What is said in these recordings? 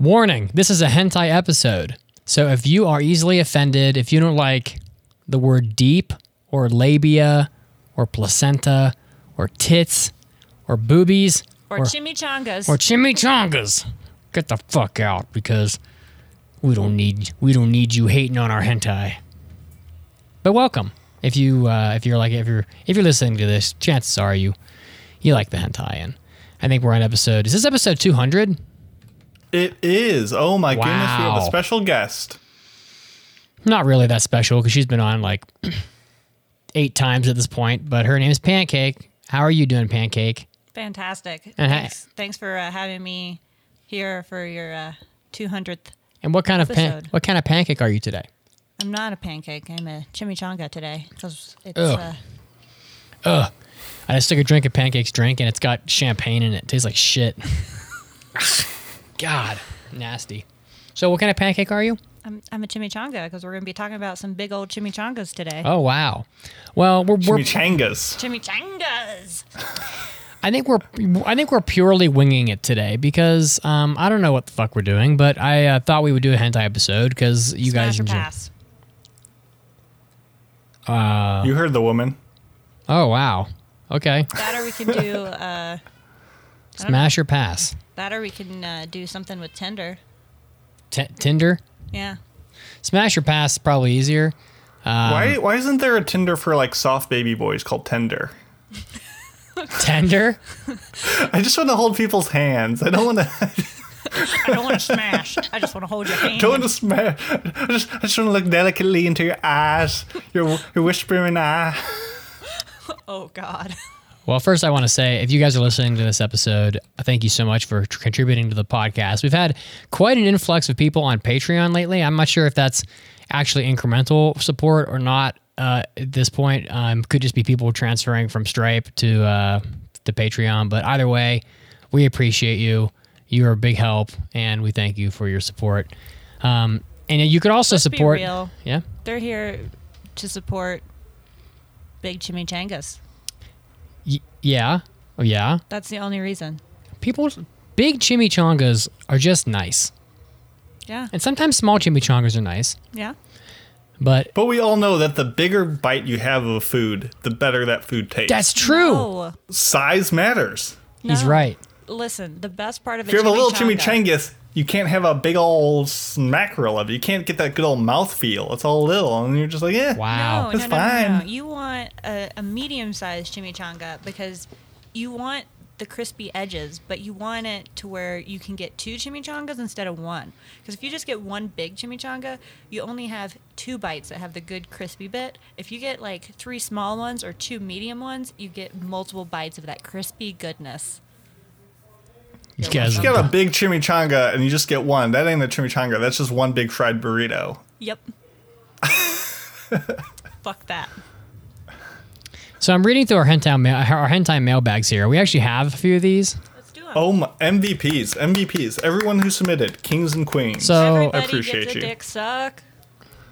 Warning this is a hentai episode. So if you are easily offended, if you don't like the word deep or labia or placenta or tits or boobies Or, or, chimichangas. or chimichangas, get the fuck out because we don't need we don't need you hating on our hentai. But welcome. If you uh, if you're like if you're if you're listening to this, chances are you you like the hentai and I think we're on episode. Is this episode 200? It is. Oh my goodness, we have a special guest. Not really that special because she's been on like eight times at this point. But her name is Pancake. How are you doing, Pancake? Fantastic. And hey- Thanks, thanks for uh, having me here for your uh, 200th. And what kind of pan- what kind of pancake are you today? I'm not a pancake. I'm a chimichanga today because it's Ugh. uh, I just took a drink of Pancake's drink and it's got champagne in it. Tastes like shit. God, nasty. So, what kind of pancake are you? I'm, I'm a chimichanga because we're going to be talking about some big old chimichangas today. Oh wow. Well, we're, we're Chimichangas. Chimichangas. I think we're I think we're purely winging it today because um, I don't know what the fuck we're doing, but I uh, thought we would do a hentai episode because you Smash guys or enjoy. pass. you heard the woman. Oh wow. Okay. That or we can do uh, Smash or pass. that or we can uh, do something with Tinder. T- Tinder. Yeah. Smash or pass is probably easier. Um, why why isn't there a Tinder for like soft baby boys called Tender? Tender. I just want to hold people's hands. I don't want to. I don't want to smash. I just want to hold your hand. don't want to smash. I just I just want to look delicately into your eyes. Your your whispering eye. Oh God. Well, first, I want to say if you guys are listening to this episode, thank you so much for tr- contributing to the podcast. We've had quite an influx of people on Patreon lately. I'm not sure if that's actually incremental support or not uh, at this point. Um, could just be people transferring from Stripe to uh, to Patreon. But either way, we appreciate you. You are a big help, and we thank you for your support. Um, and you could also Let's support. Yeah. They're here to support big chimichangas. Y- yeah. Oh, yeah. That's the only reason. People, big chimichangas are just nice. Yeah. And sometimes small chimichangas are nice, Yeah. but But we all know that the bigger bite you have of a food, the better that food tastes. that's true. No. Size matters. He's No. right. Listen, the best part of If you have a little chimichanga- chimichangas, you can't have a big old mackerel of it. You can't get that good old mouth feel. It's all little, and you're just like, yeah. Wow. No, That's no, no, no, no. fine. You want a, a medium-sized chimichanga because you want the crispy edges, but you want it to where you can get two chimichangas instead of one. Because if you just get one big chimichanga, you only have two bites that have the good crispy bit. If you get like three small ones or two medium ones, you get multiple bites of that crispy goodness. You guys You get a big chimichanga and you just get one. That ain't a chimichanga. That's just one big fried burrito. Yep. Fuck that. So I'm reading through our hentai mail, our hentai mailbags here. We actually have a few of these. Let's do it. Oh my MVPs, MVPs. Everyone who submitted, kings and queens. So Everybody appreciate gets a you. dick suck.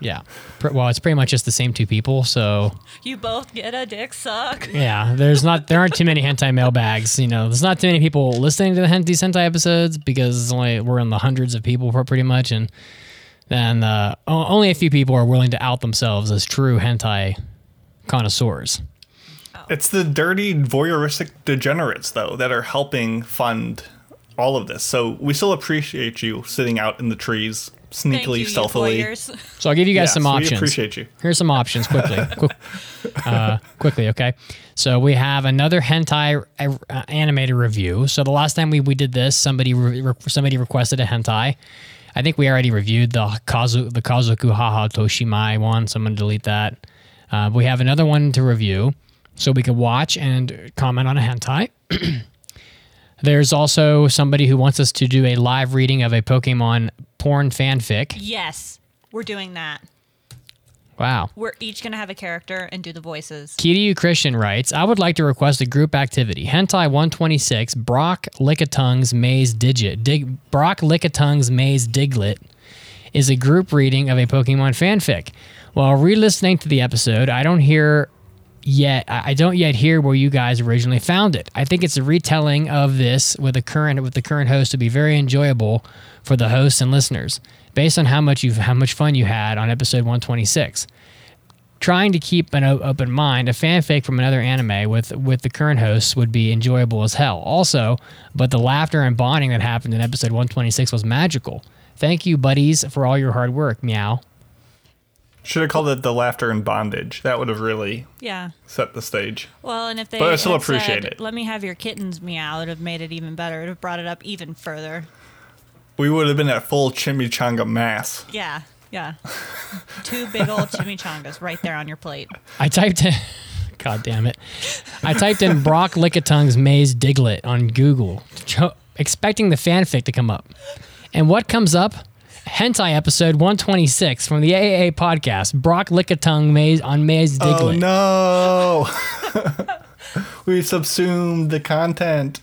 Yeah, well, it's pretty much just the same two people. So You both get a dick suck. yeah, there's not there aren't too many hentai mailbags. You know, there's not too many people listening to the hen- these hentai episodes because it's only we're in the hundreds of people pretty much, and then uh, only a few people are willing to out themselves as true hentai connoisseurs. It's the dirty voyeuristic degenerates though that are helping fund all of this. So we still appreciate you sitting out in the trees Thank you, sneakily, you stealthily. voyeurs. So I'll give you guys Yes, some we options. appreciate you. Here's some options quickly. Quick, uh, quickly, okay? So we have another hentai uh, animated review. So the last time we, we did this, somebody re- re- somebody requested a hentai. I think we already reviewed the Kazu the Kazoku Haha Toshimai one, so I'm gonna delete that. Uh, we have another one to review, so we can watch and comment on a hentai. There's also somebody who wants us to do a live reading of a Pokemon porn fanfic. Yes, we're doing that. Wow. We're each gonna have a character and do the voices. Kiryu Christian writes, I would like to request a group activity. Hentai 126, Brock Lickitongue's Maze Digit. Dig, Brock Lickitongue's Maze Diglett is a group reading of a Pokemon fanfic. While re listening to the episode, I don't hear yet I don't yet hear where you guys originally found it. I think it's a retelling of this with the current with the current host to be very enjoyable for the hosts and listeners, based on how much you have how much fun you had on episode 126. Trying to keep an open mind, a fanfic from another anime with with the current hosts would be enjoyable as hell. Also, but the laughter and bonding that happened in episode 126 was magical. Thank you, buddies, for all your hard work. Meow. Should have called it the laughter and bondage. That would have really Yeah. set the stage. Well, and if they But I still appreciate said, it. Let me have your kittens meow. It would have made it even better. It would have brought it up even further. We would have been at full chimichanga mass. Yeah. Yeah. Two big old chimichangas right there on your plate. I typed in, God damn it. I typed in Brock Lickitongue's Maze Diglett on Google, expecting the fanfic to come up. And what comes up? Hentai episode 126 from the AAA podcast, Brock Lickitongue Maze on Maze Diglett. Oh no! we subsumed the content.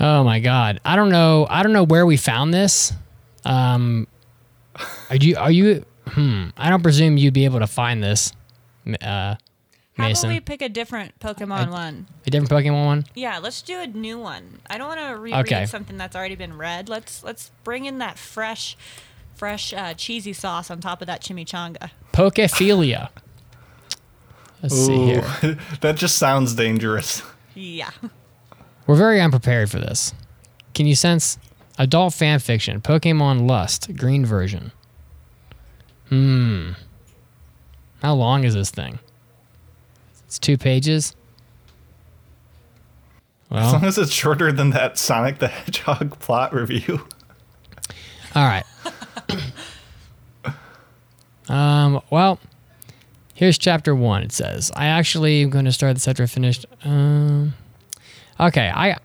Oh my god. I don't know. I don't know where we found this. Um are you are you hmm, I don't presume you'd be able to find this. Uh How about we pick a different Pokemon one? a different Pokemon one? Yeah, let's do a new one. I don't want to reread Okay. something that's already been read. Let's let's bring in that fresh, fresh uh, cheesy sauce on top of that chimichanga. Pokephilia. Let's see here. that just sounds dangerous. Yeah. We're very unprepared for this. Can you sense adult fan fiction, Pokemon Lust, green version? Hmm. How long is this thing? It's two pages. As long as it's shorter than that Sonic the Hedgehog plot review. all right. um. Well, here's chapter one. It says, "I actually am going to start this after I finished." Um. Okay. I.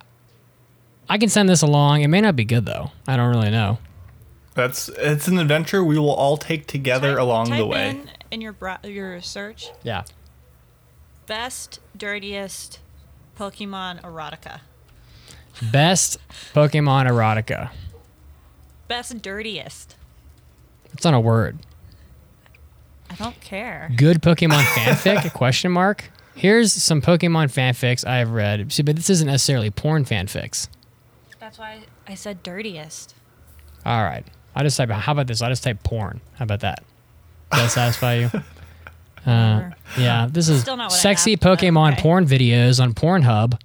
I can send this along. It may not be good though. I don't really know. That's it's an adventure we will all take together Type- along the way. In, in your bra- your search, Yeah. Best dirtiest Pokemon erotica. Best Pokemon erotica. Best dirtiest. It's not a word. I don't care. Good Pokemon fanfic? Question mark. Here's some Pokemon fanfics I've read. See, but this isn't necessarily porn fanfics. That's why I said dirtiest. All right. I just type. How about this? I just type porn. How about that? Does that satisfy you? Uh, yeah. This is Still not what I sexy asked, but Pokemon okay. porn videos on Pornhub.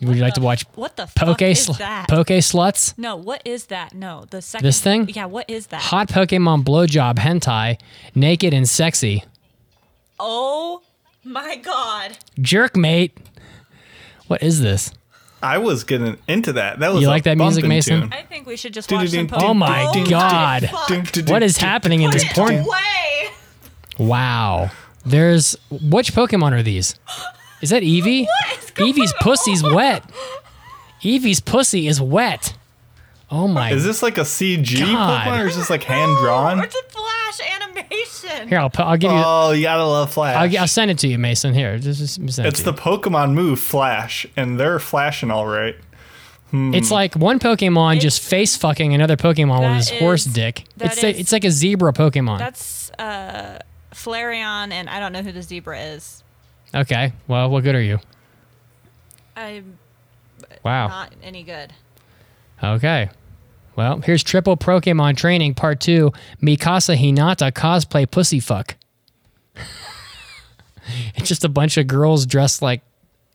Would you like to watch What the Poke fuck is sl- that? Poke sluts? no, what is that? No, the second. This thing? Yeah, what is that? Hot Pokemon blowjob hentai, naked and sexy. Oh my god. Jerk mate. What is this? I was getting into that. That was You like that music, bumpin' Mason? tune. I think we should just watch some Pokemon. Oh my ding, god. fuck. Ding, ding, What ding, is ding. happening in this porn? Way. Wow. There's which Pokemon are these? Is that Eevee? is Eevee's pussy's wet. Eevee's pussy is wet. Oh my. Is this like a CG God. Pokemon or is this like hand drawn? It's a flash animation. Here, I'll, pu- I'll give you. Oh, you gotta love Flash. I'll, I'll send it to you, Mason. Here, just, just send it it's to the Pokemon move Flash, and they're flashing all right. you. It's like one Pokemon just face fucking another Pokemon with That his horse is- dick. that It's like, is- it's like a zebra Pokemon. That's uh, Flareon, and I don't know who the zebra is. okay. Well, what good are you? I'm Wow. not any good. Okay. Well, here's triple Pokemon training part two. Mikasa Hinata cosplay pussy fuck. it's just a bunch of girls dressed like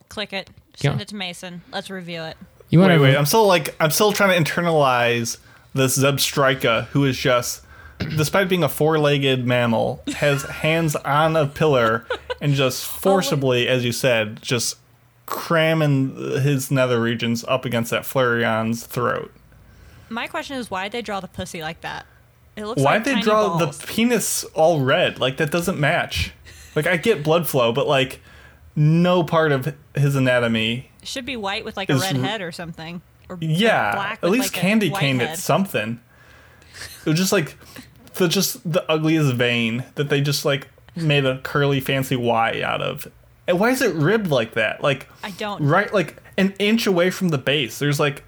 Click it. Yeah. Send it to Mason. Let's review it. you want Wait, to. wait. I'm still like I'm still trying to internalize this Zebstrika, who is just, despite being a four-legged mammal, has hands on a pillar and just oh, forcibly, as you said, just cramming his nether regions up against that Flareon's throat. My question is why did they draw the pussy like that? It looks like Why'd like they draw balls. the penis all red? Like that doesn't match. Like I get blood flow, but like no part of his anatomy. It should be white with like a red head or something. Or Yeah, black at least like, candy cane it something. It was just like the just the ugliest vein that they just like made a curly fancy Y out of. And why is it ribbed like that? Like I don't. right like an inch away from the base. There's like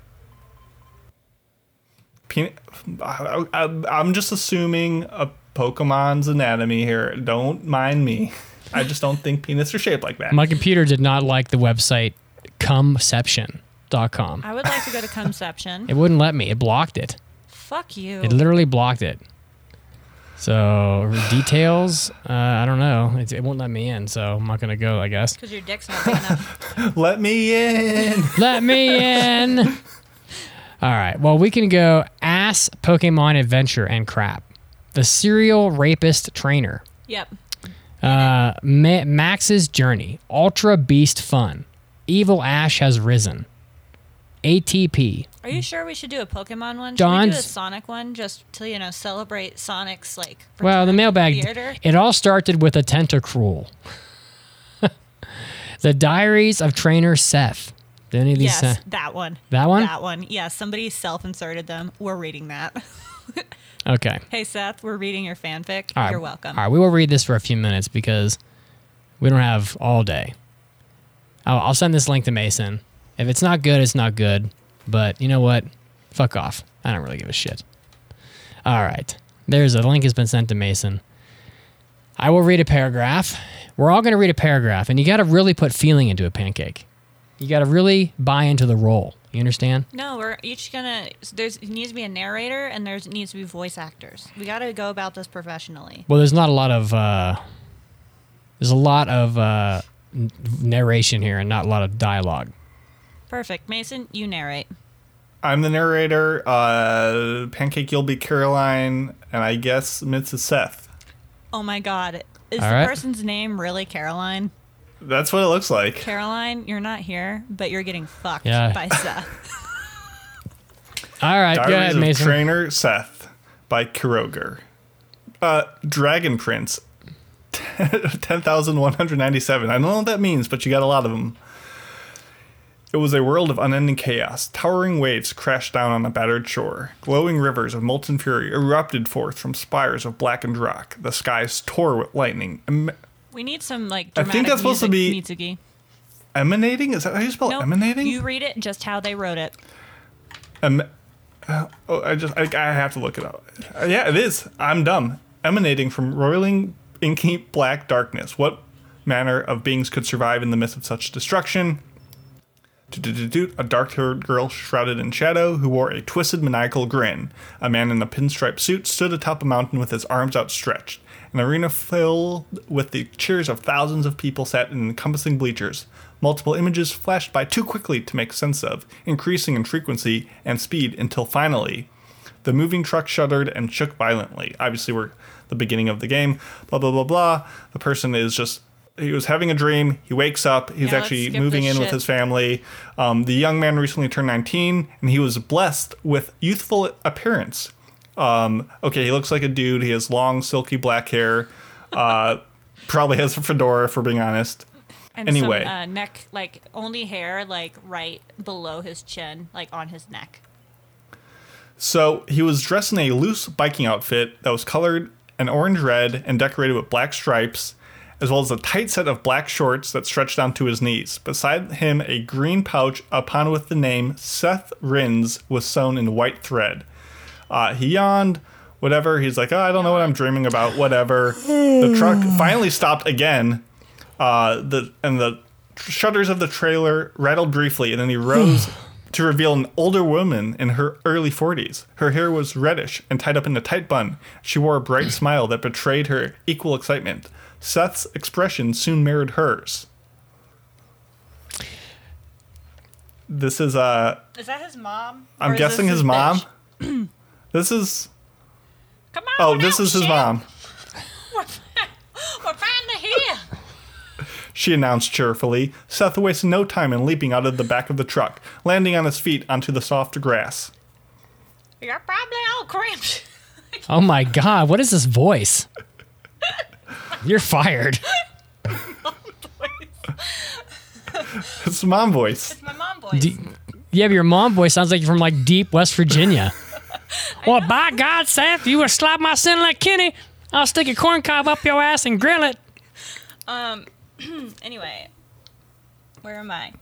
pen- I, I, I'm just assuming a Pokemon's anatomy here. Don't mind me. I just don't think penis are shaped like that. My computer did not like the website cumception.com. I would like to go to Conception. It wouldn't let me. It blocked it. Fuck you. It literally blocked it. So details, uh, I don't know. It, it won't let me in, so I'm not gonna go. I guess. Because your dick's not big enough. Let me in. Let me in. All right. Well, we can go ass Pokemon adventure and crap. The serial rapist trainer. Yep. Uh, Ma- Max's journey. Ultra beast fun. Evil Ash has risen. ATP. Are you sure we should do a Pokemon one? Should we do a Sonic one just to you know celebrate Sonic's like? Well, the mailbag. theater? It all started with a tentacruel. the Diaries of Trainer Seth. Did any of these? Yes, uh, that one. That one? That one. Yes, somebody self-inserted them. We're reading that. okay. hey Seth, we're reading your fanfic. All right. You're welcome. All right, we will read this for a few minutes because we don't have all day. I'll, I'll send this link to Mason. If it's not good, it's not good. But you know what? Fuck off. I don't really give a shit. All right. There's a link has been sent to Mason. I will read a paragraph. We're all going to read a paragraph, and you got to really put feeling into a pancake. You got to really buy into the role. You understand? No, we're each gonna. There's it needs to be a narrator and there's needs to be voice actors. We got to go about this professionally. Well, there's not a lot of uh, there's a lot of uh, narration here and not a lot of dialogue. Perfect, Mason. You narrate. I'm the narrator. Uh, Pancake, you'll be Caroline, and I guess Mitz is Seth. Oh my God, is All the right. person's name really Caroline? That's what it looks like. Caroline, you're not here, but you're getting fucked Yeah. by Seth. All right, go Diaries ahead, of Mason. Trainer Seth by Kiroger. Uh, Dragon Prince. 10,197. I don't know what that means, but you got a lot of them. It was a world of unending chaos. Towering waves crashed down on a battered shore. Glowing rivers of molten fury erupted forth from spires of blackened rock. The skies tore with lightning. Em- we need some like. I think that's supposed to be- Mitsuki. emanating? Is that how you spell Nope. emanating? You read it just how they wrote it. Uh, oh, I just I, I have to look it up. Uh, yeah, it is. I'm dumb. Emanating from roiling inky black darkness. What manner of beings could survive in the midst of such destruction? A dark-haired girl shrouded in shadow who wore a twisted maniacal grin. A man in a pinstripe suit stood atop a mountain with his arms outstretched. An arena filled with the cheers of thousands of people sat in encompassing bleachers. Multiple images flashed by too quickly to make sense of, increasing in frequency and speed until finally, the moving truck shuddered and shook violently. Obviously, we're the beginning of the game. Blah blah blah blah. The person is just he was having a dream. He wakes up. He's Yeah, actually moving in with his family. Um, the young man recently turned 19, and he was blessed with youthful appearance. Um, okay, he looks like a dude. He has long, silky black hair. Uh, probably has a fedora, for being honest. And Anyway. some uh, neck, like only hair, like right below his chin, like on his neck. So he was dressed in a loose biking outfit that was colored an orange red and decorated with black stripes, as well as a tight set of black shorts that stretched down to his knees. Beside him, a green pouch upon with the name Seth Rins was sewn in white thread. Uh, he yawned, whatever. He's like, oh, I don't know what I'm dreaming about, whatever. the truck finally stopped again. Uh, the and the shutters of the trailer rattled briefly, and then he rose to reveal an older woman in her early 40s. Her hair was reddish and tied up in a tight bun. She wore a bright smile that betrayed her equal excitement. Seth's expression soon mirrored hers. This is uh Is that his mom? I'm guessing this his mom. bitch? this is Come on. Oh, this out, is his shit. mom. We're, we're finally here. she announced cheerfully. Seth wasted no time in leaping out of the back of the truck, landing on his feet onto the soft grass. You're probably all cramped. Oh my god, what is this voice? You're fired. It's mom voice. It's my mom voice. D- yeah, but your mom voice sounds like you're from like deep West Virginia. well, by God, Seth, you would slap my son like Kenny. I'll stick a corn cob up your ass and grill it. Um. anyway, where am I?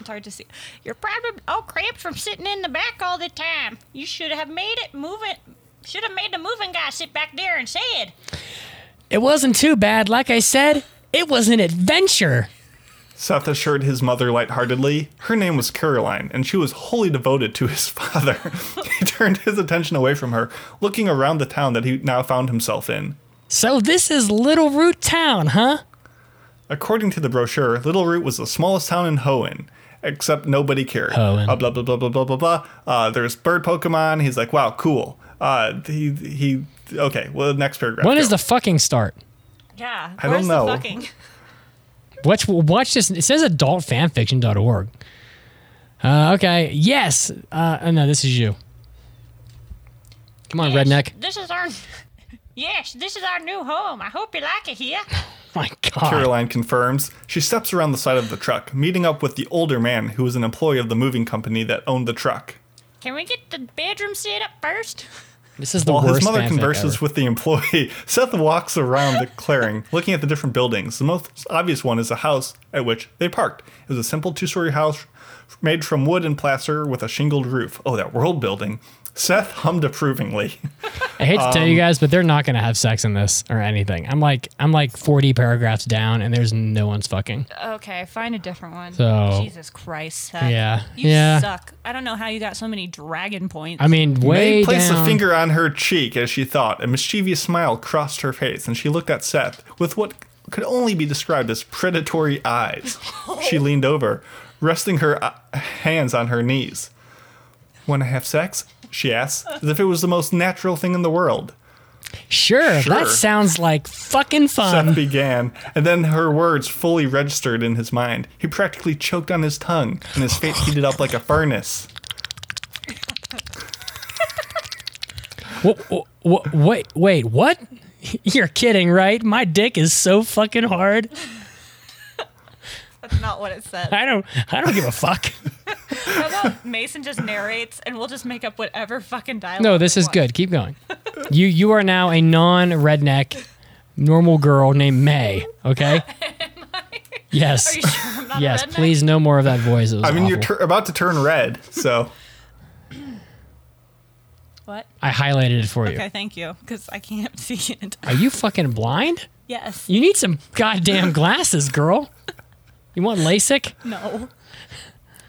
It's hard to see. You're probably all cramped from sitting in the back all the time. You should have made it, move it, Should have made the moving guy sit back there and say it. It wasn't too bad. Like I said, it was an adventure. Seth assured his mother lightheartedly. Her name was Caroline, and she was wholly devoted to his father. he turned his attention away from her, looking around the town that he now found himself in. So this is Little Root Town, huh? According to the brochure, Little Root was the smallest town in Hoenn, except nobody cared. Hoenn. Uh, blah blah blah blah blah blah blah. Uh, there's bird Pokemon. He's like, wow, cool. Uh, he he. Okay, well, next paragraph. When go. does the fucking start? Yeah. I don't where's know. The fucking? Watch, watch this. It says adultfanfiction.org. Uh, okay. Yes. Uh, oh, no, this is you. Come on, Yes, redneck. This is our. Yes, this is our new home. I hope you like it here. My God. Caroline confirms. She steps around the side of the truck, meeting up with the older man who was an employee of the moving company that owned the truck. Can we get the bedroom set up first? This is the While worst his mother converses ever. with the employee, Seth walks around the clearing, looking at the different buildings. The most obvious one is a house at which they parked. It was a simple two story house made from wood and plaster with a shingled roof. Oh, that world building. Seth hummed approvingly. I hate to tell um, you guys, but they're not going to have sex in this or anything. I'm like, I'm like 40 paragraphs down, and there's no one's fucking. Okay, find a different one. So- Jesus Christ, Seth. Yeah, You yeah. suck. I don't know how you got so many dragon points. I mean, way May placed down. a finger on her cheek as she thought. A mischievous smile crossed her face, and she looked at Seth with what could only be described as predatory eyes. she leaned over, resting her uh, hands on her knees. Want to have sex? She asks, as if it was the most natural thing in the world. Sure, Sure. that sounds like fucking Seth fun. began, and then her words fully registered in his mind. He practically choked on his tongue, and his face heated up like a furnace. Wait, wait, what? You're kidding, right? My dick is so fucking hard. That's not what it said. I don't, I don't give a fuck. How about Mason just narrates and we'll just make up whatever fucking dialogue. No, this we is want. good. Keep going. You, you are now a non-redneck, normal girl named May. Okay. Yes. Are you sure I'm not a Yes. redneck? Please, no more of that voice. It was I mean, you're awful. tur about to turn red, so What? I highlighted it for you. Okay, thank you, because I can't see it. Are you fucking blind? Yes. You need some goddamn glasses, girl. You want LASIK? No.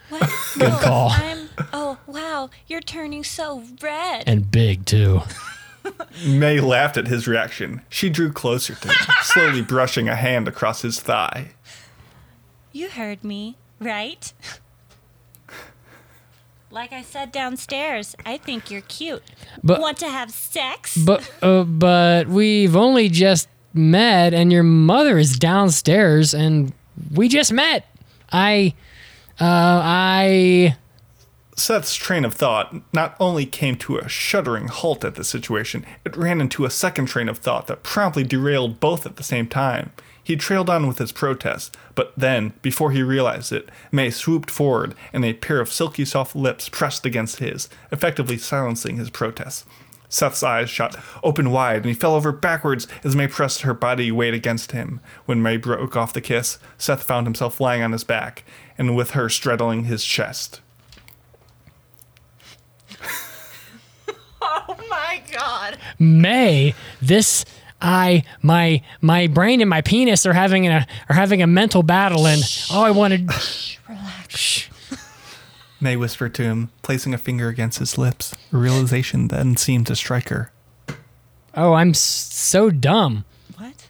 What? Good call. I'm. Oh wow, you're turning so red. And big too. May laughed at his reaction. She drew closer to him, slowly brushing a hand across his thigh. You heard me, right? Like I said downstairs, I think you're cute. But Want to have sex? but uh, but we've only just met, and your mother is downstairs, and we just met. I, uh, I. Seth's train of thought not only came to a shuddering halt at the situation, it ran into a second train of thought that promptly derailed both at the same time. He trailed on with his protest, but then, before he realized it, May swooped forward and a pair of silky soft lips pressed against his, effectively silencing his protest. Seth's eyes shot open wide and he fell over backwards as May pressed her body weight against him. When May broke off the kiss, Seth found himself lying on his back and with her straddling his chest. Oh my god. May this I my my brain and my penis are having a are having a mental battle and oh I wanted Relax. May whispered to him, placing a finger against his lips. A realization then seemed to strike her. oh I'm so dumb. What?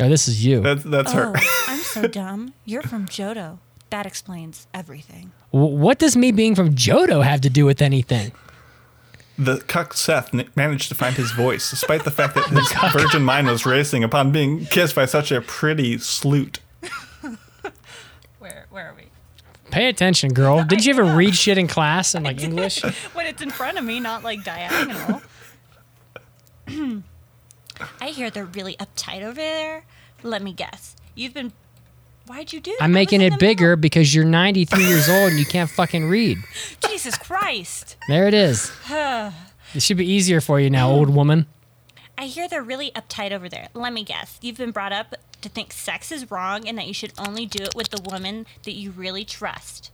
Oh, this is you. That's, that's her. Oh, I'm so dumb. You're from Johto. That explains everything. W- what does me being from Johto have to do with anything? The cuck Seth n- managed to find his voice, despite the fact that his virgin mind was racing upon being kissed by such a pretty sloot. Where where are we? Pay attention, girl. Did you ever read shit in class in like English? When it's in front of me, not like diagonal. I hear they're really uptight over there. Let me guess. You've been. Why'd you do that? I'm I making was in it the bigger because you're 93 years old and you can't fucking read. Jesus Christ. There it is. It should be easier for you now, mm. old woman. I hear they're really uptight over there. Let me guess. You've been brought up to think sex is wrong and that you should only do it with the woman that you really trust.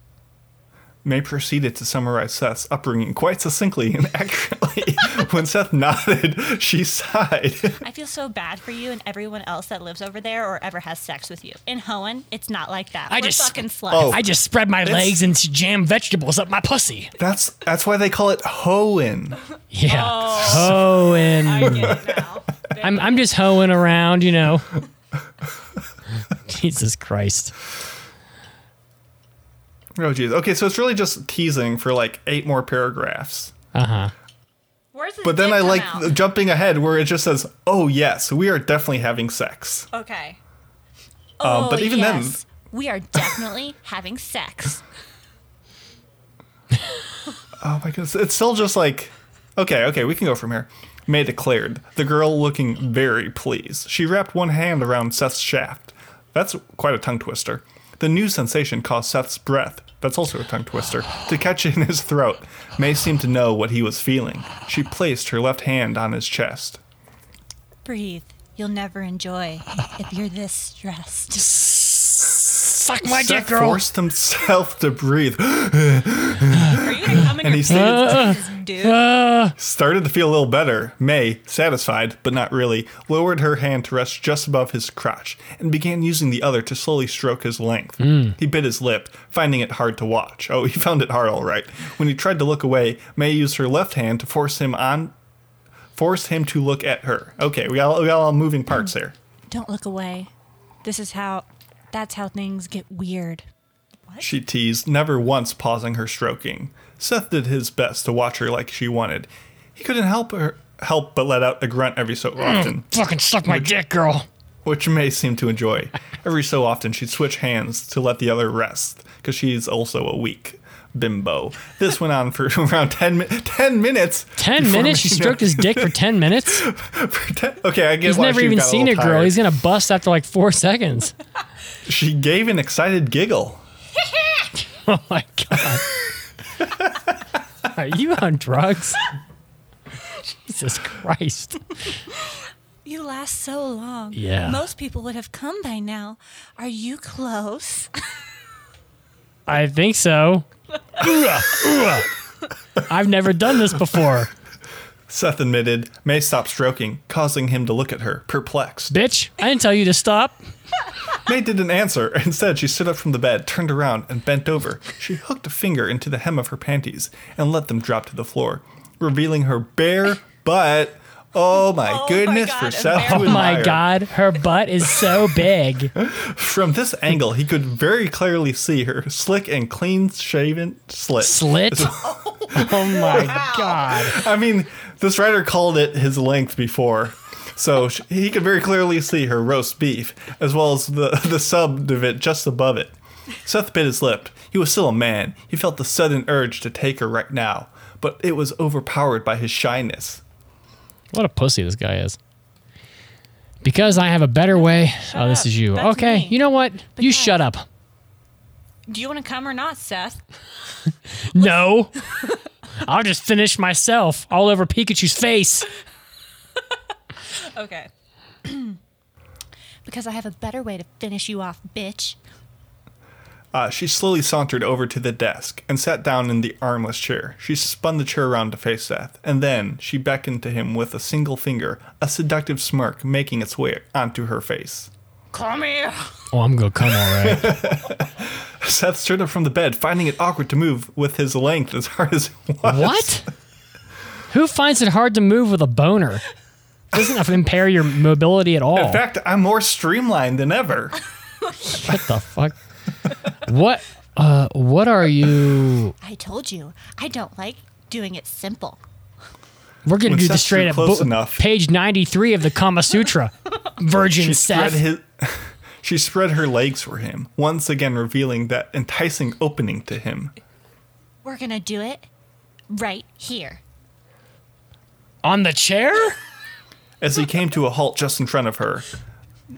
May proceeded to summarize Seth's upbringing quite succinctly and accurately. when Seth nodded, she sighed. I feel so bad for you and everyone else that lives over there or ever has sex with you. In Hoenn, it's not like that. I We're just- fucking sluts. Oh. I just spread my legs and jam vegetables up my pussy. That's that's why they call it hoeing. Yeah. Oh. Hoeing. I get it now. I'm, I'm just hoeing around, you know. Jesus Christ. Oh geez. Okay, so it's really just teasing for like eight more paragraphs. Uh huh. But then I like out? jumping ahead where it just says, "Oh yes, we are definitely having sex." Okay. Um, Oh, but even then- yes. we are definitely having sex. Oh my goodness, it's still just like, okay, okay, we can go from here. May declared, the girl looking very pleased. She wrapped one hand around Seth's shaft. That's quite a tongue twister. The new sensation caused Seth's breath, that's also a tongue twister, to catch in his throat. May seemed to know what he was feeling. She placed her left hand on his chest. Breathe. You'll never enjoy if you're this stressed. Suck my Seth dick, girl. forced himself to breathe. And he started, pants, started to feel a little better. May, satisfied, but not really, lowered her hand to rest just above his crotch and began using the other to slowly stroke his length. Hmm. He bit his lip, finding it hard to watch. Oh, he found it hard, all right. When he tried to look away, May used her left hand to force him on, force him to look at her. Okay, we got, we got all moving parts there. Don't look away. This is how. That's how things get weird. What? She teased, never once pausing her stroking. Seth did his best to watch her like she wanted. He couldn't help her help but let out a grunt every so mm, often. Fucking suck my dick, girl. which May seemed to enjoy. Every so often, she'd switch hands to let the other rest, because she's also a weak bimbo. This went on for around 10, mi- 10 minutes. 10 minutes? She stroked his dick for 10 minutes? for 10 okay, I get He's never even a seen a little girl. He's going to bust after like four seconds. She gave an excited giggle. Oh my God. Are you on drugs? Jesus Christ. You last so long. Yeah. Most people would have come by now. Are you close? I think so. I've never done this before. Seth admitted. May stopped stroking, causing him to look at her, perplexed. Bitch, I didn't tell you to stop. May didn't answer. Instead, she stood up from the bed, turned around, and bent over. She hooked a finger into the hem of her panties and let them drop to the floor, revealing her bare butt. Oh my oh my goodness, God, for a Seth bare Oh my. God, her butt is so big. From this angle, he could very clearly see her slick and clean shaven slit. Slit? Oh my God. I mean, this writer called it his length before. So sh- he could very clearly see her roast beef, as well as the, the sub of it just above it. Seth bit his lip. He was still a man. He felt the sudden urge to take her right now, but it was overpowered by his shyness. What a pussy this guy is. Because I have a better way. oh, this is you. That's okay, me. you know what? You shut up. Do you want to come or not, Seth? No. I'll just finish myself all over Pikachu's face. Okay. Because I have a better way to finish you off, bitch. Uh, she slowly sauntered over to the desk and sat down in the armless chair. She spun the chair around to face Seth, and then she beckoned to him with a single finger, a seductive smirk making its way onto her face. Come here. Oh, I'm gonna come all right. Seth stood up from the bed, finding it awkward to move with his length as hard as it was. what? Who finds it hard to move with a boner? Doesn't impair your mobility at all. In fact, I'm more streamlined than ever. what the fuck? What? Uh, what are you? I told you, I don't like doing it simple. We're gonna When do the straight up close bo- enough- page ninety three of the Kama Sutra. Virgin She spread his. She spread her legs for him, once again revealing that enticing opening to him. We're gonna do it right here. On the chair? As he came to a halt just in front of her,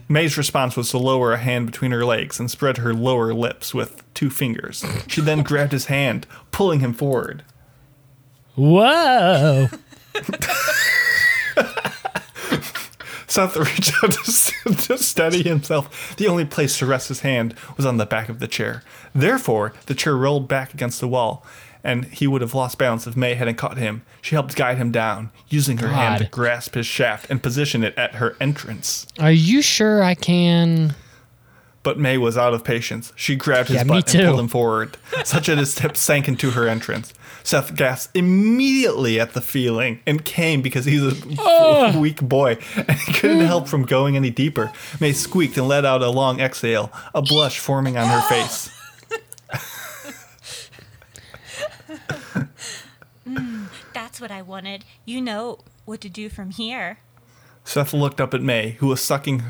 May's response was to lower a hand between her legs and spread her lower lips with two fingers. She then grabbed his hand, pulling him forward. Whoa. Seth reached out to, to steady himself. The only place to rest his hand was on the back of the chair. Therefore, the chair rolled back against the wall, and he would have lost balance if May hadn't caught him. She helped guide him down, using her hand to grasp his shaft and position it at her entrance. Are you sure I can? But May was out of patience. She grabbed his Yeah, butt and pulled him forward, such that his hips sank into her entrance. Seth gasped immediately at the feeling and came because he's a weak boy and he couldn't help from going any deeper. May squeaked and let out a long exhale, a blush forming on her face. That's what I wanted. You know what to do from here. Seth looked up at May, who was sucking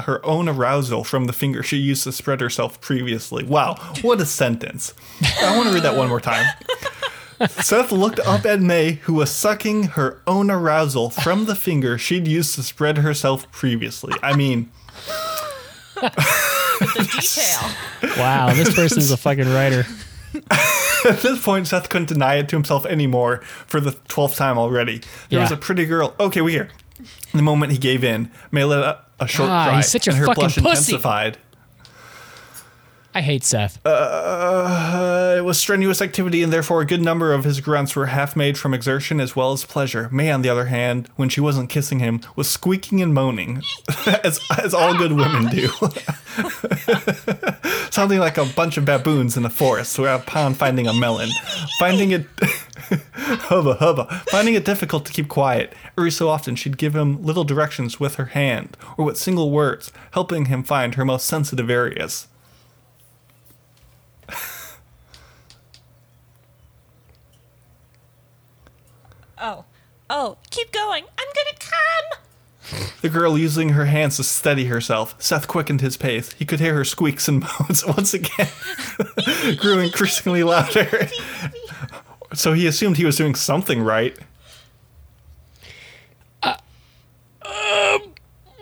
her own arousal from the finger she used to spread herself previously. Wow, what a sentence. I want to read that one more time. Seth looked up at May, who was sucking her own arousal from the finger she'd used to spread herself previously. I mean, The detail. Wow, this person's a fucking writer. at this point, Seth couldn't deny it to himself anymore for the 12th time already. There was a pretty girl. Okay, we hear. The moment he gave in, May let out a short God, cry, he's such a and her fucking blush pussy. intensified. I hate Seth. Uh, it was strenuous activity, and therefore a good number of his grunts were half made from exertion as well as pleasure. May, on the other hand, when she wasn't kissing him, was squeaking and moaning, as, as all good women do. Sounding like a bunch of baboons in a forest or upon finding a melon. Finding it. hubba hubba. Finding it difficult to keep quiet. Every so often, she'd give him little directions with her hand or with single words, helping him find her most sensitive areas. Oh. Oh, keep going. I'm gonna come. The girl using her hands to steady herself. Seth quickened his pace. He could hear her squeaks and moans once again, grew increasingly louder. so he assumed he was doing something right. Um,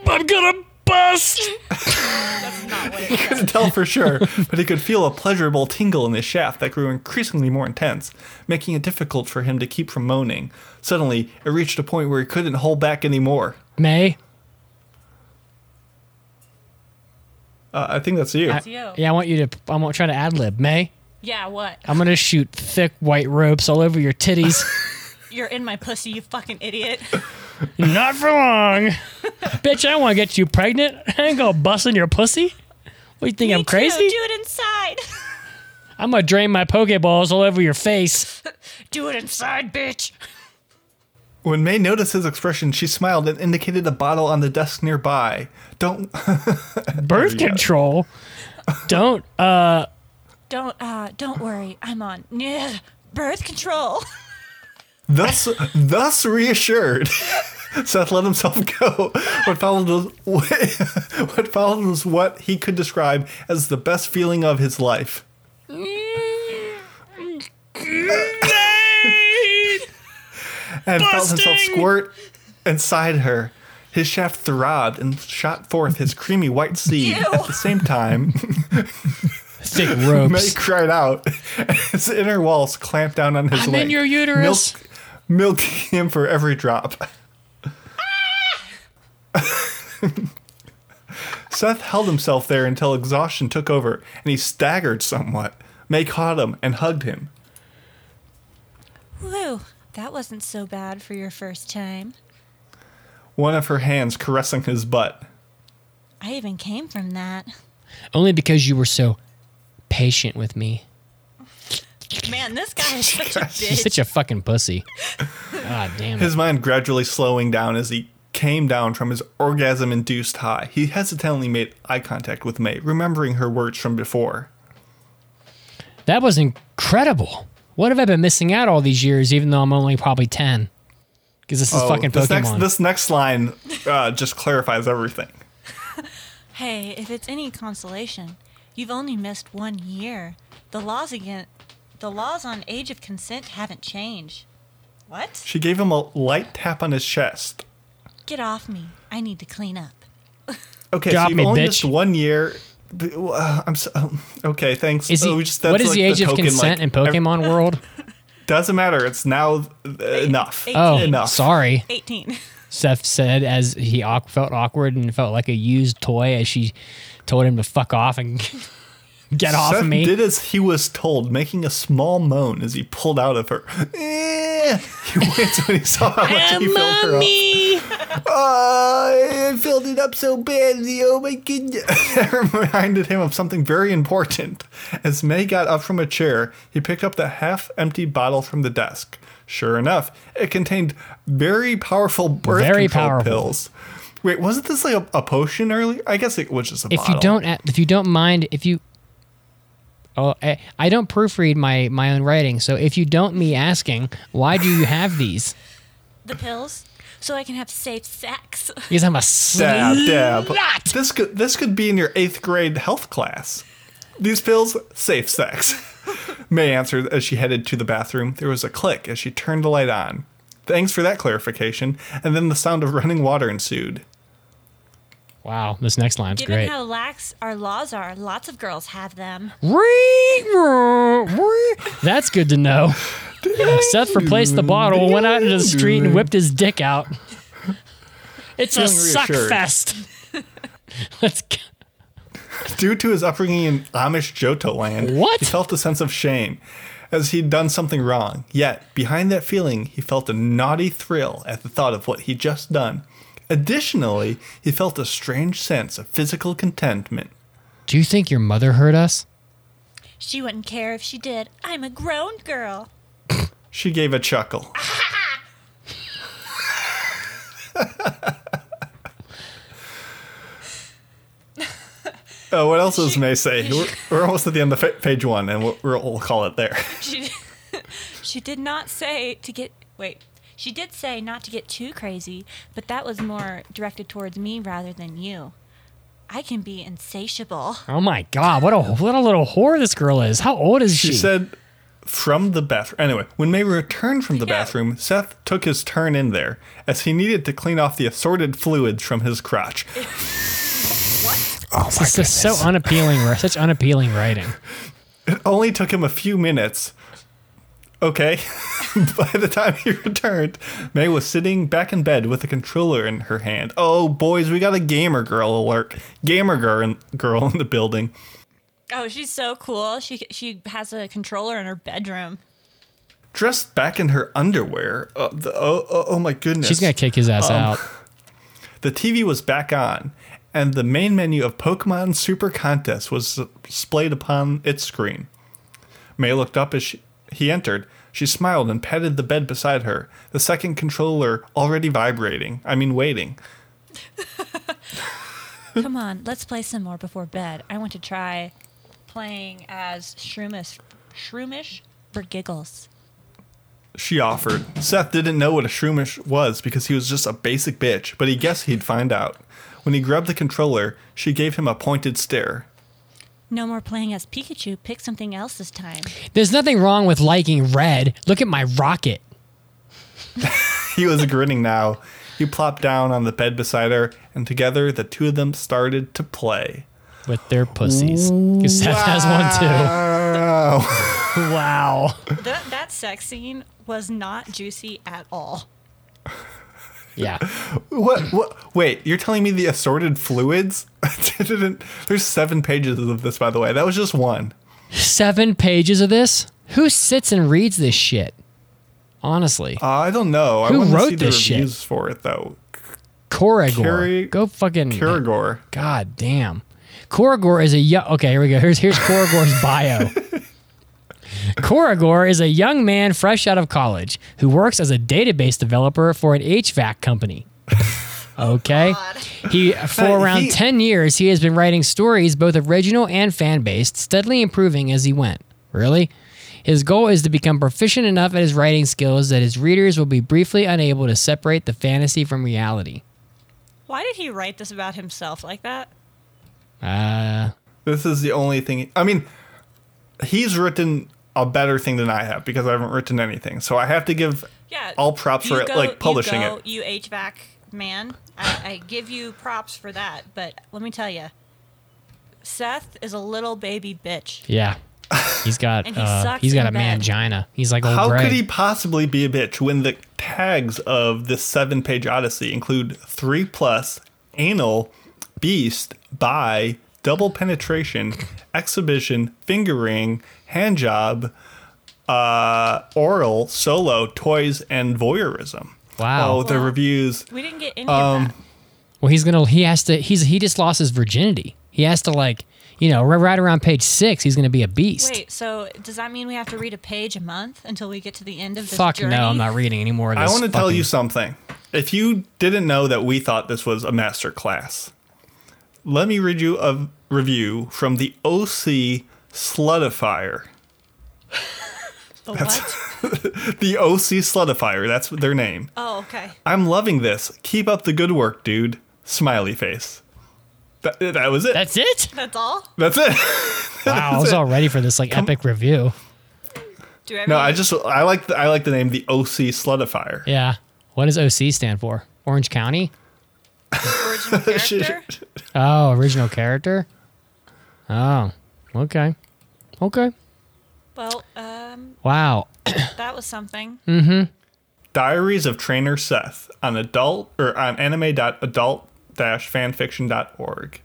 I'm gonna bust. That's not what He couldn't tell for sure, but he could feel a pleasurable tingle in his shaft that grew increasingly more intense, making it difficult for him to keep from moaning. Suddenly, it reached a point where he couldn't hold back anymore. May. Uh, I think that's you. It's you. Yeah, I want you to. I'm gonna try to ad lib. May. Yeah, what? I'm gonna shoot thick white ropes all over your titties. You're in my pussy, you fucking idiot. Not for long. Bitch, I don't want to get you pregnant. I ain't gonna bust in your pussy. What, you think Me I'm too. crazy? Do it inside. I'm gonna drain my Pokeballs all over your face. Do it inside, bitch. When May noticed his expression, she smiled and indicated a bottle on the desk nearby. Don't. Birth control. Don't, uh, Don't uh don't worry. I'm on yeah, birth control. Thus, thus reassured, Seth let himself go. What followed was what followed was what he could describe as the best feeling of his life. And felt himself squirt inside her. His shaft throbbed and shot forth his creamy white seed. Ew. At the same time, thick May ropes. cried out. His inner walls clamped down on his I'm leg. in your uterus. Milk, milking him for every drop. Seth held himself there until exhaustion took over and he staggered somewhat. May caught him and hugged him. Whew, that wasn't so bad for your first time. One of her hands caressing his butt. I even came from that. Only because you were so patient with me. Man, this guy is such a You're bitch. such a fucking pussy. God damn it. His mind gradually slowing down as he came down from his orgasm induced high. He hesitantly made eye contact with May, remembering her words from before. That was incredible. What have I been missing out all these years, even though I'm only probably 10? Because this is Oh, fucking this Pokemon. next this next line uh, just clarifies everything. Hey, if it's any consolation, you've only missed one year. The laws again the laws on age of consent haven't changed. What? She gave him a light tap on his chest. Get off me. I need to clean up. Okay, Drop so you've me, only bitch. missed one year. B- uh, I'm so, um, okay. Thanks. is he, Oh, we just- that's what is like the age of token, consent like, in Pokemon World? Doesn't matter. It's now uh, enough. Oh, Enough. sorry. 18. Seth said as he awk- felt awkward and felt like a used toy as she told him to fuck off and get off Seth of me. did as he was told, making a small moan as he pulled out of her. Eh. He winced when he saw how much he filled her up. Oh, I filled it up so badly. Oh my goodness. It reminded him of something very important. As May got up from a chair, he picked up the half empty bottle from the desk. Sure enough, it contained very powerful birth Very control powerful. pills. Wait, wasn't this like a, a potion earlier? I guess it was just a if bottle. you don't uh, if you don't mind if you oh I, I don't proofread my my own writing so if you don't me asking why do you have these The pills, so I can have safe sex. because i'm a Dab, dab. This could this could be in your eighth grade health class. These pills, safe sex. May answered as she headed to the bathroom. There was a click as she turned the light on. Thanks for that clarification. And then the sound of running water ensued. wow this next line's Given great how lax our laws are, lots of girls have them. that's good to know seth replaced the bottle went out into the street and whipped his dick out it's a Feeling suck reassured. fest let's go. Due to his upbringing in Amish Johto land, What? he felt a sense of shame as he'd done something wrong. Yet, behind that feeling, he felt a naughty thrill at the thought of what he'd just done. Additionally, he felt a strange sense of physical contentment. do you think your mother heard us She wouldn't care if she did. I'm a grown girl. She gave a chuckle. Oh, what else does May say? We're, we're almost at the end of page one, and we'll, we'll call it there. She, she did not say to get. Wait. She did say not to get too crazy, but that was more directed towards me rather than you. I can be insatiable. oh my god what a what a little whore this girl is how old is she, She said from the bathroom. Anyway, when May returned from the Yeah. bathroom, Seth took his turn in there as he needed to clean off the assorted fluids from his crotch. oh This is just so unappealing. Such unappealing writing. It only took him a few minutes. Okay. By the time he returned, May was sitting back in bed with a controller in her hand. Oh, boys, we got a gamer girl alert. Gamer girl in, girl in the building. Oh, she's so cool. She she has a controller in her bedroom. Dressed back in her underwear. Uh, the, oh, oh, oh my goodness. She's gonna kick his ass um, out. The TV was back on, and the main menu of Pokemon Super Contest was displayed upon its screen. May looked up as she, he entered. She smiled and patted the bed beside her, the second controller already vibrating. I mean, waiting. Come on, let's play some more before bed. I want to try playing as Shroomish, Shroomish for giggles. She offered. Seth didn't know what a shroomish was because he was just a basic bitch, but he guessed he'd find out. When he grabbed the controller, she gave him a pointed stare. No more playing as Pikachu. Pick something else this time. There's nothing wrong with liking red. Look at my rocket. He was grinning now. He plopped down on the bed beside her, and together the two of them started to play. With their pussies. Because Seth has one Wow. too. Wow. That, that sex scene was not juicy at all. Yeah. what, what? Wait, you're telling me the assorted fluids? Didn't- There's seven pages of this, by the way. That was just one. Seven pages of this? Who sits and reads this shit? Honestly. Uh, I don't know. I Who want to wrote see the this shit? for it, though. Korigor. Kari- Go fucking. Kuragor. God damn. Korigor is a young. Okay, here we go. Here's here's Korigor's bio. Korigor is a young man fresh out of college who works as a database developer for an HVAC company. Okay. He for around he- 10 years he has been writing stories both original and fan-based, steadily improving as he went. Really? His goal is to become proficient enough at his writing skills that his readers will be briefly unable to separate the fantasy from reality. Why did he write this about himself like that? Uh This is the only thing. I mean, he's written a better thing than I have because I haven't written anything. So I have to give Yeah. all props for you it, like publishing you go, it. You HVAC man. I, I give you props for that. But let me tell you, Seth is a little baby bitch. yeah. He's got he uh, he's got a in bed. mangina. He's like old How Greg. could he possibly be a bitch when the tags of this seven page odyssey include three plus, anal, beast, bi, double penetration, exhibition, fingering, hand job, uh, oral, solo, toys, and voyeurism? Wow. Oh, the reviews. We didn't get any Um, of that. Well, he's gonna. He has to. He's he just lost his virginity. He has to like, you know, right, right around page six, he's gonna be a beast. Wait, so does that mean we have to read a page a month until we get to the end of this Fuck journey? no, I'm not reading any more of I want to tell you something. If you didn't know that we thought this was a master class, let me read you a review from the OC Sludifier. The what? The OC Sludifier, that's their name. Oh, okay. I'm loving this. Keep up the good work, dude. Smiley face. That, that was it. That's it. That's all. That's it. Wow, I was all ready for this like epic review. Do we have no, any- I just I like the, I like the name the OC Sludifier. Yeah. What does OC stand for? Orange County. Original character. Oh, original character. Oh, okay, okay. well, um, Wow. that was something. Mm hmm. Diaries of Trainer Seth on adult or on anime.adult-fanfiction.org.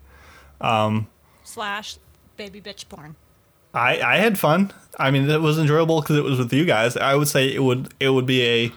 Slash baby bitch porn. I I had fun. I mean, it was enjoyable because it was with you guys. I would say it would it would be a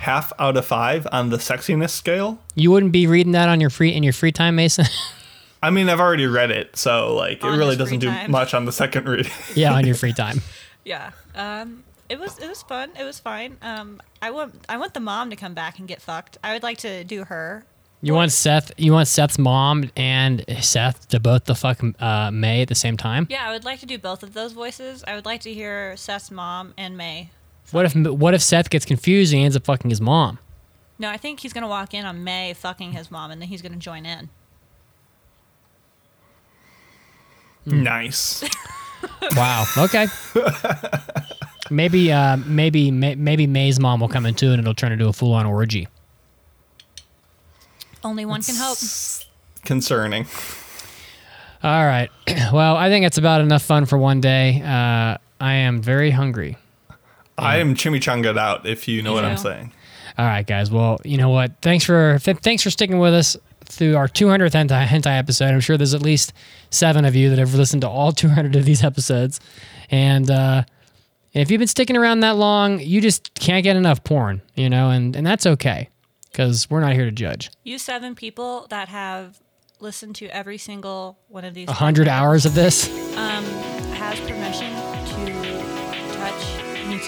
half out of five on the sexiness scale. You wouldn't be reading that on your free in your free time, Mason? I mean, I've already read it, so like On it really doesn't do time. much on the second read. yeah, on your free time. Yeah. Um, it was it was fun. It was fine. Um, I want I want the mom to come back and get fucked. I would like to do her. You want Seth? You want Seth's mom and Seth to both the fuck uh, May at the same time? Yeah, I would like to do both of those voices. I would like to hear Seth's mom and May. What if what if Seth gets confused and he ends up fucking his mom? No, I think he's gonna walk in on May fucking his mom, and then he's gonna join in. nice. Wow. Okay. maybe uh, maybe may, maybe May's mom will come in too, and it'll turn into a full on orgy. Only one can hope. Concerning. All right. Well, I think it's about enough fun for one day. Uh, I am very hungry. I am chimichanga'd out. If you know Me what I'm saying. All right, guys. Well, you know what? Thanks for th- thanks for sticking with us through our 200th hentai, hentai episode. I'm sure there's at least seven of you that have listened to all 200 of these episodes, and uh, if you've been sticking around that long, you just can't get enough porn, you know, and and that's okay because we're not here to judge. You seven people that have listened to every single one of these. A hundred podcasts, hours of this. Um, has permission to touch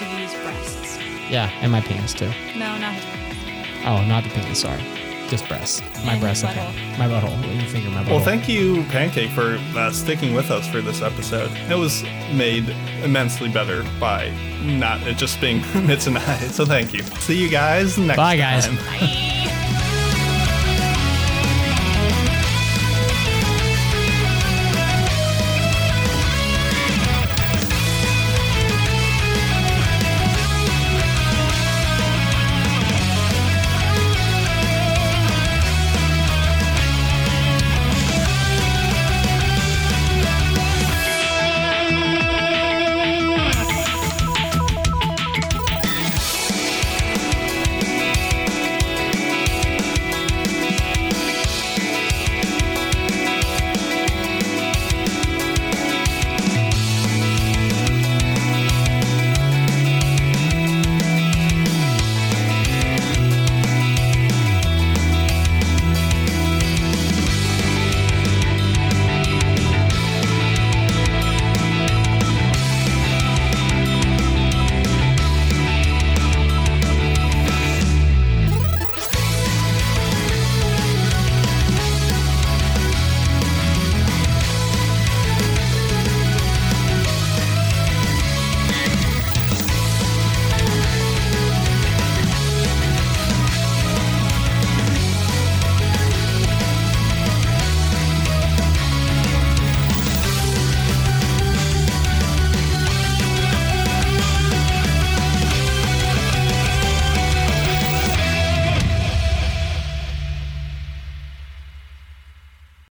Mitsugi's breasts. Yeah, and my penis too. No, not his penis. Oh, not the penis. Sorry, just breasts. My And breasts. butthole. Okay. My butthole. You finger my butthole. Well, thank you, Pancake, for uh, sticking with us for this episode. It was made immensely better by not it just being Mitz and I. So thank you. See you guys next time. Bye, guys. time. Bye.